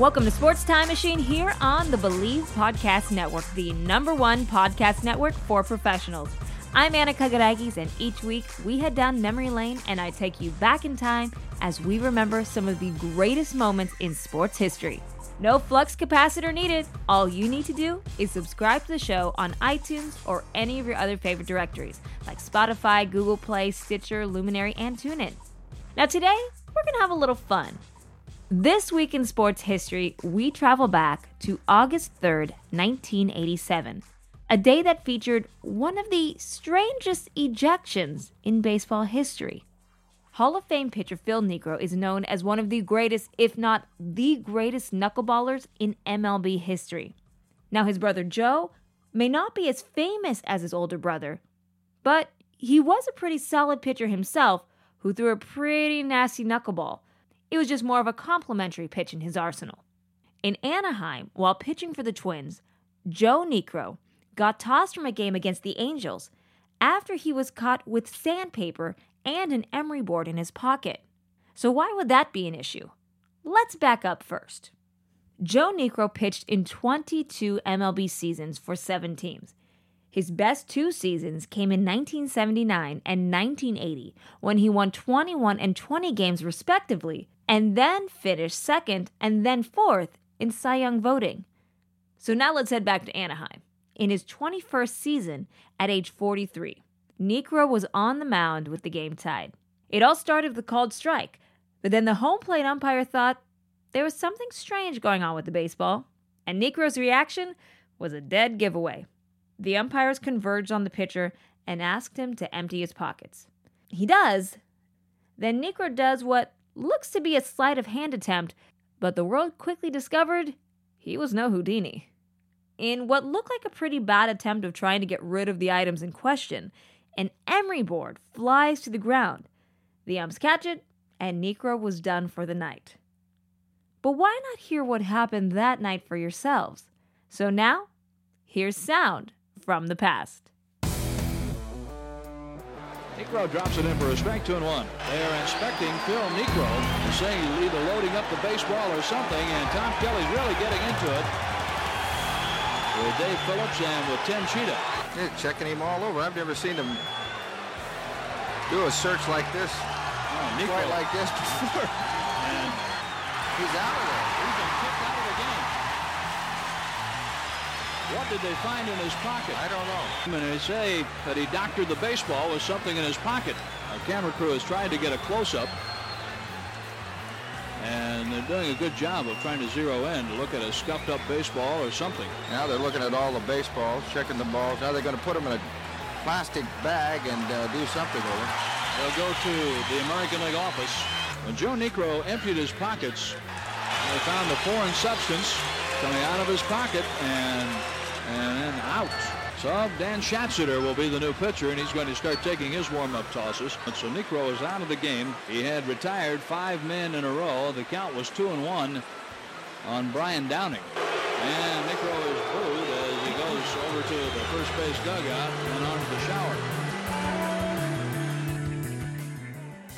Welcome to Sports Time Machine here on the Bleav Podcast Network, the number one podcast network for professionals. I'm Anna Kagarakis, and each week we head down memory lane and I take you back in time as we remember some of the greatest moments in sports history. No flux capacitor needed. All you need to do is subscribe to the show on iTunes or any of your other favorite directories like Spotify, Google Play, Stitcher, Luminary, and TuneIn. Now, today we're going to have a little fun. This week in sports history, we travel back to August 3rd, 1987, a day that featured one of the strangest ejections in baseball history. Hall of Fame pitcher Phil Niekro is known as one of the greatest, if not the greatest, knuckleballers in MLB history. Now, his brother Joe may not be as famous as his older brother, but he was a pretty solid pitcher himself who threw a pretty nasty knuckleball it was just more of a complimentary pitch in his arsenal. In Anaheim, while pitching for the Twins, Joe Niekro got tossed from a game against the Angels after he was caught with sandpaper and an emery board in his pocket. So, why would that be an issue? Let's back up first. Joe Niekro pitched in 22 MLB seasons for seven teams. His best two seasons came in 1979 and 1980 when he won 21 and 20 games respectively and then finished second and then fourth in Cy Young voting. So now let's head back to Anaheim. In his 21st season, at age 43, Niekro was on the mound with the game tied. It all started with a called strike, but then the home plate umpire thought there was something strange going on with the baseball, and Niekro's reaction was a dead giveaway. The umpires converged on the pitcher and asked him to empty his pockets. He does. Then Niekro does what looks to be a sleight of hand attempt, but the world quickly discovered he was no Houdini. In what looked like a pretty bad attempt of trying to get rid of the items in question, an emery board flies to the ground. The umps catch it, and Niekro was done for the night. But why not hear what happened that night for yourselves? So now, here's sound from the past. Niekro drops it in for a strike, two and one. They are inspecting Phil and saying he's either loading up the baseball or something, and Tom Kelly's really getting into it with Dave Phillips and with Tim Tschida. They're checking him all over. I've never seen him do a search like this, Oh, quite like this before. and He's out of there. he's What did they find in his pocket? I don't know. And they say that he doctored the baseball with something in his pocket. Our camera crew is trying to get a close-up. And they're doing a good job of trying to zero in to look at a scuffed-up baseball or something. Now they're looking at all the baseballs, checking the balls. Now they're going to put them in a plastic bag and uh, do something with them. They'll go to the American League office. When Joe Niekro emptied his pockets, they found a foreign substance coming out of his pocket and out. So Dan Schatzeder will be the new pitcher, and he's going to start taking his warm-up tosses. And so Niekro is out of the game. He had retired five men in a row. The count was two and one on Brian Downing. And Niekro is booed as he goes over to the first base dugout and on to the shower.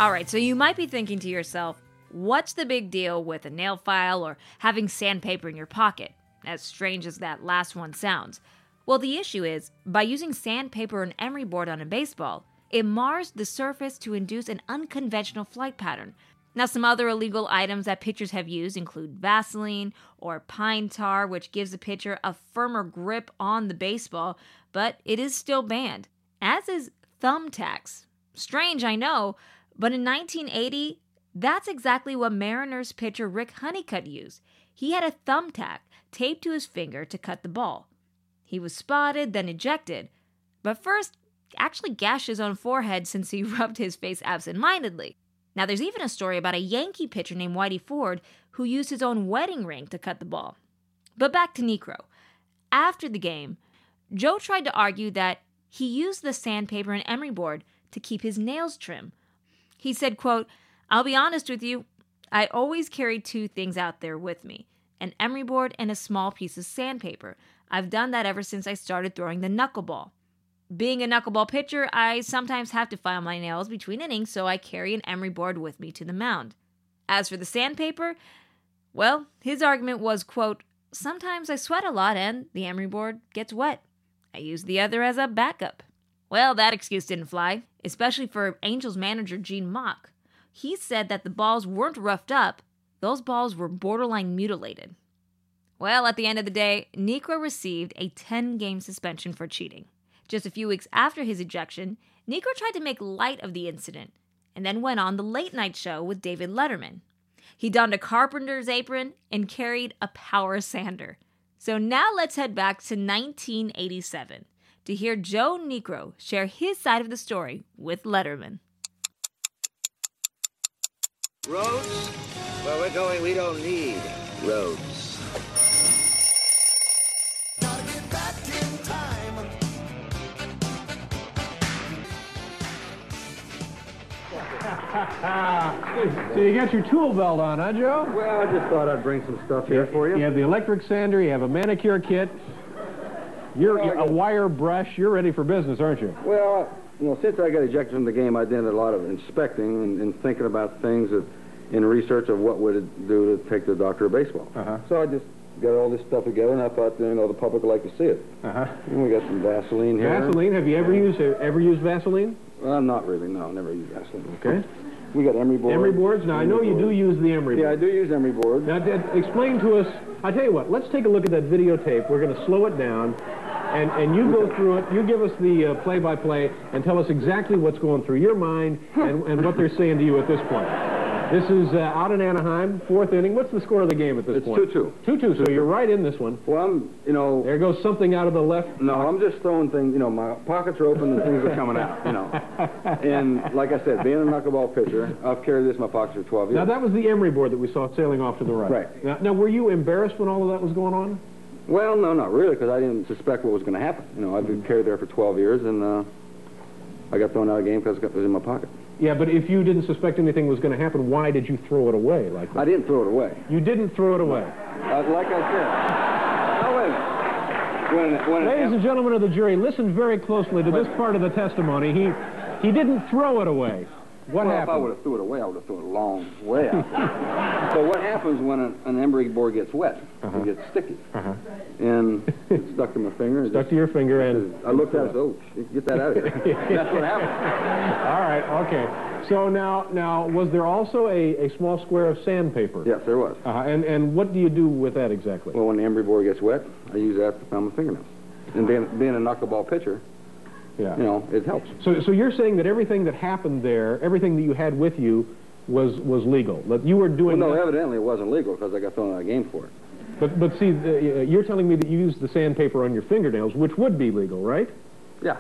All right, so you might be thinking to yourself, what's the big deal with a nail file or having sandpaper in your pocket? As strange as that last one sounds. Well, the issue is, by using sandpaper and emery board on a baseball, it mars the surface to induce an unconventional flight pattern. Now, some other illegal items that pitchers have used include Vaseline or pine tar, which gives the pitcher a firmer grip on the baseball, but it is still banned, as is thumbtacks. Strange, I know, but in 1980, that's exactly what Mariners pitcher Rick Honeycutt used. He had a thumbtack taped to his finger to cut the ball. He was spotted, then ejected. But first, actually gashed his own forehead since he rubbed his face absentmindedly. Now, there's even a story about a Yankee pitcher named Whitey Ford who used his own wedding ring to cut the ball. But back to Niekro. After the game, Joe tried to argue that he used the sandpaper and emery board to keep his nails trim. He said, quote, I'll be honest with you, I always carry two things out there with me an emery board and a small piece of sandpaper. I've done that ever since I started throwing the knuckleball. Being a knuckleball pitcher, I sometimes have to file my nails between innings, so I carry an emery board with me to the mound. As for the sandpaper, well, his argument was, quote, sometimes I sweat a lot and the emery board gets wet. I use the other as a backup. Well, that excuse didn't fly, especially for Angels manager Gene Mauch. He said that the balls weren't roughed up, those balls were borderline mutilated. Well, at the end of the day, Niekro received a 10 game suspension for cheating. Just a few weeks after his ejection, Niekro tried to make light of the incident and then went on the late night show with David Letterman. He donned a carpenter's apron and carried a power sander. So now let's head back to 1987 to hear Joe Niekro share his side of the story with Letterman. Roads? Where we're going, we don't need roads. So you got your tool belt on, huh, Joe? Well, I just thought I'd bring some stuff here for you. You have the electric sander, you have a manicure kit, you're, you're a wire brush. You're ready for business, aren't you? Well, you know, since I got ejected from the game, I did a lot of inspecting and, and thinking about things that, in research of what would it do to take the doctor of baseball. Uh-huh. So I just got all this stuff together, and I thought, you know, the public would like to see it. Uh-huh. And we got some Vaseline here. Vaseline? Have you ever used ever used Vaseline? Well, not really. No, never used Vaseline. Okay. We got emery boards. Emery boards? Now, I know you do use the emery Board. Yeah, I do use emery board. Now, explain to us. I tell you what. Let's take a look at that videotape. We're going to slow it down, and and you go through it. You give us the uh, play-by-play and tell us exactly what's going through your mind and, and what they're saying to you at this point. This is uh, out in Anaheim, fourth inning. What's the score of the game at this point? It's point? 2-2. 2-2. So you're right in this one. Well, I'm, you know, There goes something out of the left. No, I'm just throwing things, you know, my pockets are open and things are coming out, you know. And like I said, being a knuckleball pitcher, I've carried this in my pockets for 12 years. Now, that was the Emery board that we saw sailing off to the right. Right. Now, now, were you embarrassed when all of that was going on? Well, no, not really, because I didn't suspect what was going to happen. You know, I've been carried there for 12 years, and uh, I got thrown out of the game because it was in my pocket. Yeah, but if you didn't suspect anything was going to happen, why did you throw it away like that? I didn't throw it away. You didn't throw it away. Uh, like I said. Oh, wait. When, when Ladies and gentlemen of the jury, listen very closely to this part of the testimony. He he didn't throw it away. What well, if I would have threw it away, I would have thrown it a long way out. so what happens when an, an emery board gets wet? It gets sticky. Uh-huh. And it stuck to my finger. Stuck just- to your finger and... I looked at it and said, oh, get that out of here. That's what happened. All right, okay. So now, now, was there also a, a small square of sandpaper? Yes, there was. Uh, and, and what do you do with that exactly? Well, when the emery board gets wet, I use that to pound my fingernails. And being, being a knuckleball pitcher, yeah. you know, it helps. So, so you're saying that everything that happened there, everything that you had with you, was was legal. That you were doing. Well, no, that- evidently it wasn't legal because I got thrown out of the game for it. But but see, the, you're telling me that you used the sandpaper on your fingernails, which would be legal, right? Yeah.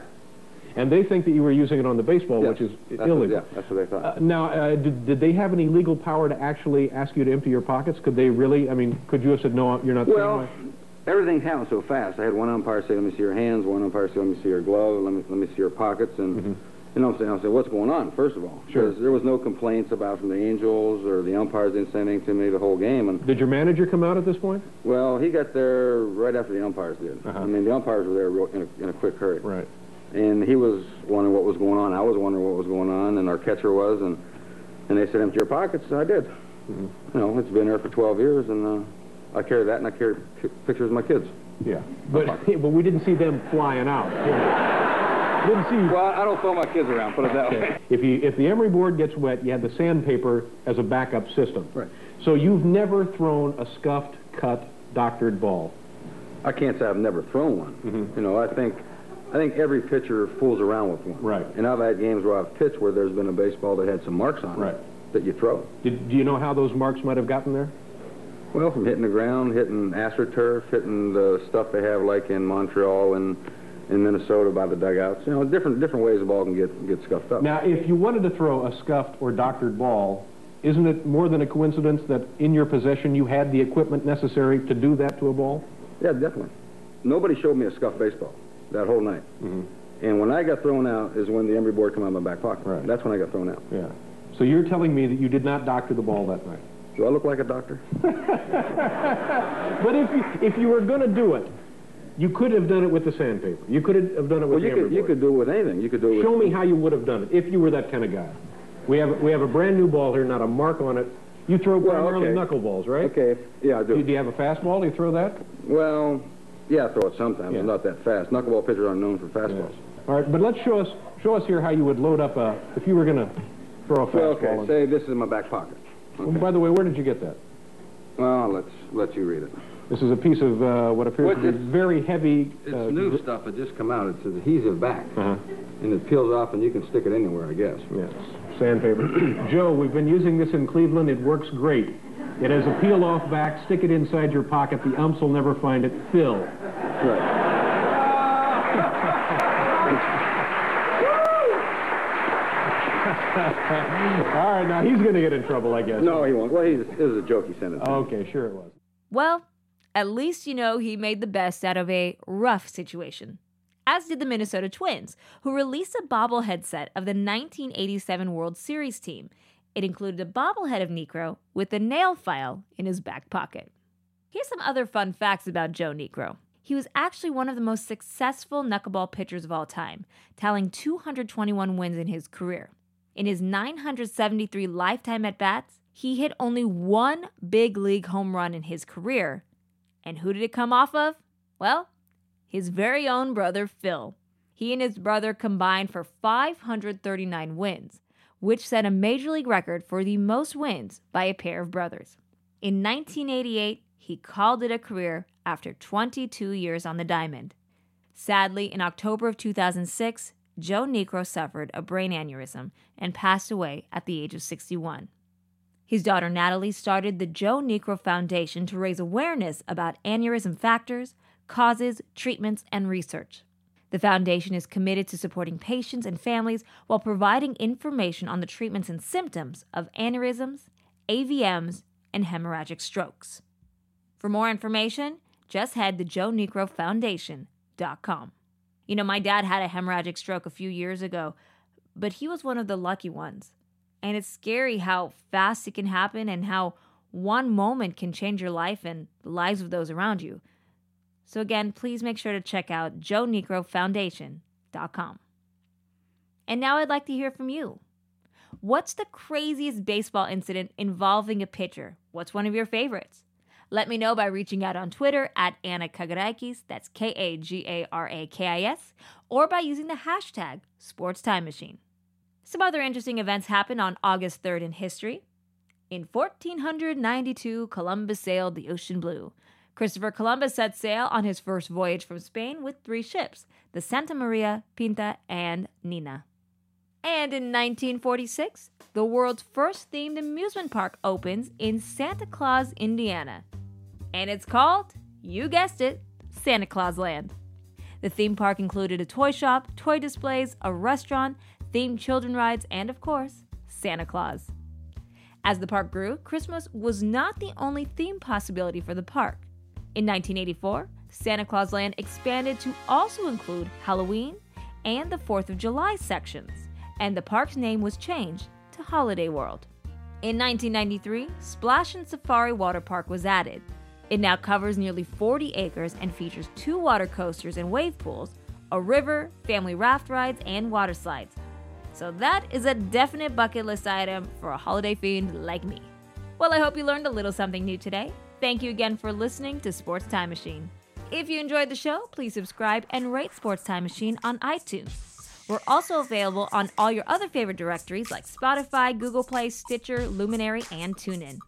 And they think that you were using it on the baseball, Yes. which is That's what- illegal. yeah, that's what they thought. Uh, now, uh, did, did they have any legal power to actually ask you to empty your pockets? Could they really? I mean, could you have said no? You're not. saying Well, my-" everything happened so fast. I had one umpire say, "Let me see your hands." One umpire say, "Let me see your glove." Let me let me see your pockets. And you know, what I'm saying, I said, "What's going on?" First of all. Sure. there was no complaints about from the Angels or the umpires didn't say anything to me the whole game. And Did your manager come out at this point? well, he got there right after the umpires did. Uh-huh. I mean, the umpires were there real, in, a, in a quick hurry. Right. And he was wondering what was going on. I was wondering what was going on, and our catcher was, and and they said, "Empty your pockets." So I did. Mm-hmm. You know, it's been there for 12 years, and uh, I carry that, and I carry pictures of my kids. Yeah. But but we didn't see them flying out. didn't see. Well, I don't throw my kids around, put it that way. If you if the emery board gets wet, you have the sandpaper as a backup system. Right. So you've never thrown a scuffed, cut, doctored ball. I can't say I've never thrown one. Mm-hmm. You know, I think I think every pitcher fools around with one. Right. And I've had games where I've pitched where there's been a baseball that had some marks on Right. it that you throw. Did, do you know how those marks might have gotten there? Well, from hitting the ground, hitting astroturf, hitting the stuff they have like in Montreal and in Minnesota by the dugouts. You know, different different ways the ball can get get scuffed up. Now, if you wanted to throw a scuffed or doctored ball, isn't it more than a coincidence that in your possession you had the equipment necessary to do that to a ball? Yeah, definitely. Nobody showed me a scuffed baseball that whole night. Mm-hmm. And when I got thrown out is when the emery board came out of my back pocket. Right. That's when I got thrown out. Yeah. So you're telling me that you did not doctor the ball that night? Do I look like a doctor? But if you, if you were going to do it, you could have done it with the sandpaper. You could have done it with Well, you the could you could do it with anything. You could do it with Show me how you would have done it if you were that kind of guy. We have we have a brand new ball here, not a mark on it. You throw Well, primarily okay. knuckleballs, right? Okay. Yeah, I do. Do, do you have a fastball? Do you throw that? Well, yeah, I throw it sometimes. Yeah. Not that fast. Knuckleball pitchers aren't known for fastballs. All right, but let's show us show us here how you would load up a if you were going to throw a fastball. Well, okay. Say this is in my back pocket. Well, by the way, where did you get that? Well, let's let you read it. This is a piece of uh, what appears What to be very heavy. It's uh, new stuff. It just come out. It's adhesive back, Uh-huh. and it peels off, and you can stick it anywhere, I guess. Yes, sandpaper. Joe, we've been using this in Cleveland. It works great. It has a peel-off back. Stick it inside your pocket. The umps will never find it. Phil. Right. All right, now he's going to get in trouble, I guess. No, he won't. Well, he's, it was a joke he sent it. to me. Okay, sure it was. Well, at least you know he made the best out of a rough situation. As did the Minnesota Twins, who released a bobblehead set of the 1987 World Series team. It included a bobblehead of Niekro with a nail file in his back pocket. Here's some other fun facts about Joe Niekro. He was actually one of the most successful knuckleball pitchers of all time, tallying 221 wins in his career. In his 973 lifetime at bats, he hit only one big league home run in his career. And who did it come off of? Well, his very own brother Phil. He and his brother combined for 539 wins, which set a major league record for the most wins by a pair of brothers. In 1988, he called it a career after 22 years on the diamond. Sadly, in October of 2006, Joe Niekro suffered a brain aneurysm and passed away at the age of 61. His daughter Natalie started the Joe Niekro Foundation to raise awareness about aneurysm factors, causes, treatments, and research. The foundation is committed to supporting patients and families while providing information on the treatments and symptoms of aneurysms, AVMs, and hemorrhagic strokes. For more information, just head to joeniekrofoundation.com. You know, my dad had a hemorrhagic stroke a few years ago, but he was one of the lucky ones. And it's scary how fast it can happen and how one moment can change your life and the lives of those around you. So, again, please make sure to check out joeniekrofoundation.com. And now I'd like to hear from you. What's the craziest baseball incident involving a pitcher? What's one of your favorites? Let me know by reaching out on Twitter at Anna Kagarakis, that's K A G A R A K I S, or by using the hashtag SportsTimeMachine. Some other interesting events happened on August 3rd in history. In 1492, Columbus sailed the ocean blue. Christopher Columbus set sail on his first voyage from Spain with three ships the Santa Maria, Pinta, and Nina. And in 1946, the world's first themed amusement park opens in Santa Claus, Indiana. And it's called, you guessed it, Santa Claus Land. The theme park included a toy shop, toy displays, a restaurant, themed children rides, and of course, Santa Claus. As the park grew, Christmas was not the only theme possibility for the park. In 1984, Santa Claus Land expanded to also include Halloween and the 4th of July sections, and the park's name was changed to Holiday World. In 1993, Splashin' Safari Water Park was added. It now covers nearly 40 acres and features two water coasters and wave pools, a river, family raft rides, and water slides. So that is a definite bucket list item for a holiday fiend like me. Well, I hope you learned a little something new today. Thank you again for listening to Sports Time Machine. If you enjoyed the show, please subscribe and rate Sports Time Machine on iTunes. We're also available on all your other favorite directories like Spotify, Google Play, Stitcher, Luminary, and TuneIn.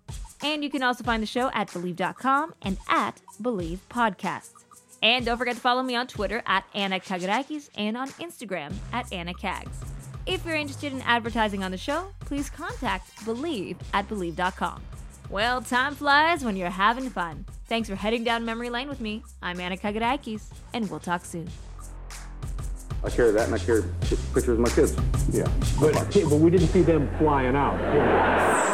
And you can also find the show at Bleav.com and at Bleav Podcasts. And don't forget to follow me on Twitter at Anna Kagarakis and on Instagram at Anna Kags. If you're interested in advertising on the show, please contact Bleav at Bleav.com. Well, time flies when you're having fun. Thanks for heading down memory lane with me. I'm Anna Kagarakis, and we'll talk soon. I carry that, and I carry pictures of my kids. Yeah. But, but we didn't see them flying out.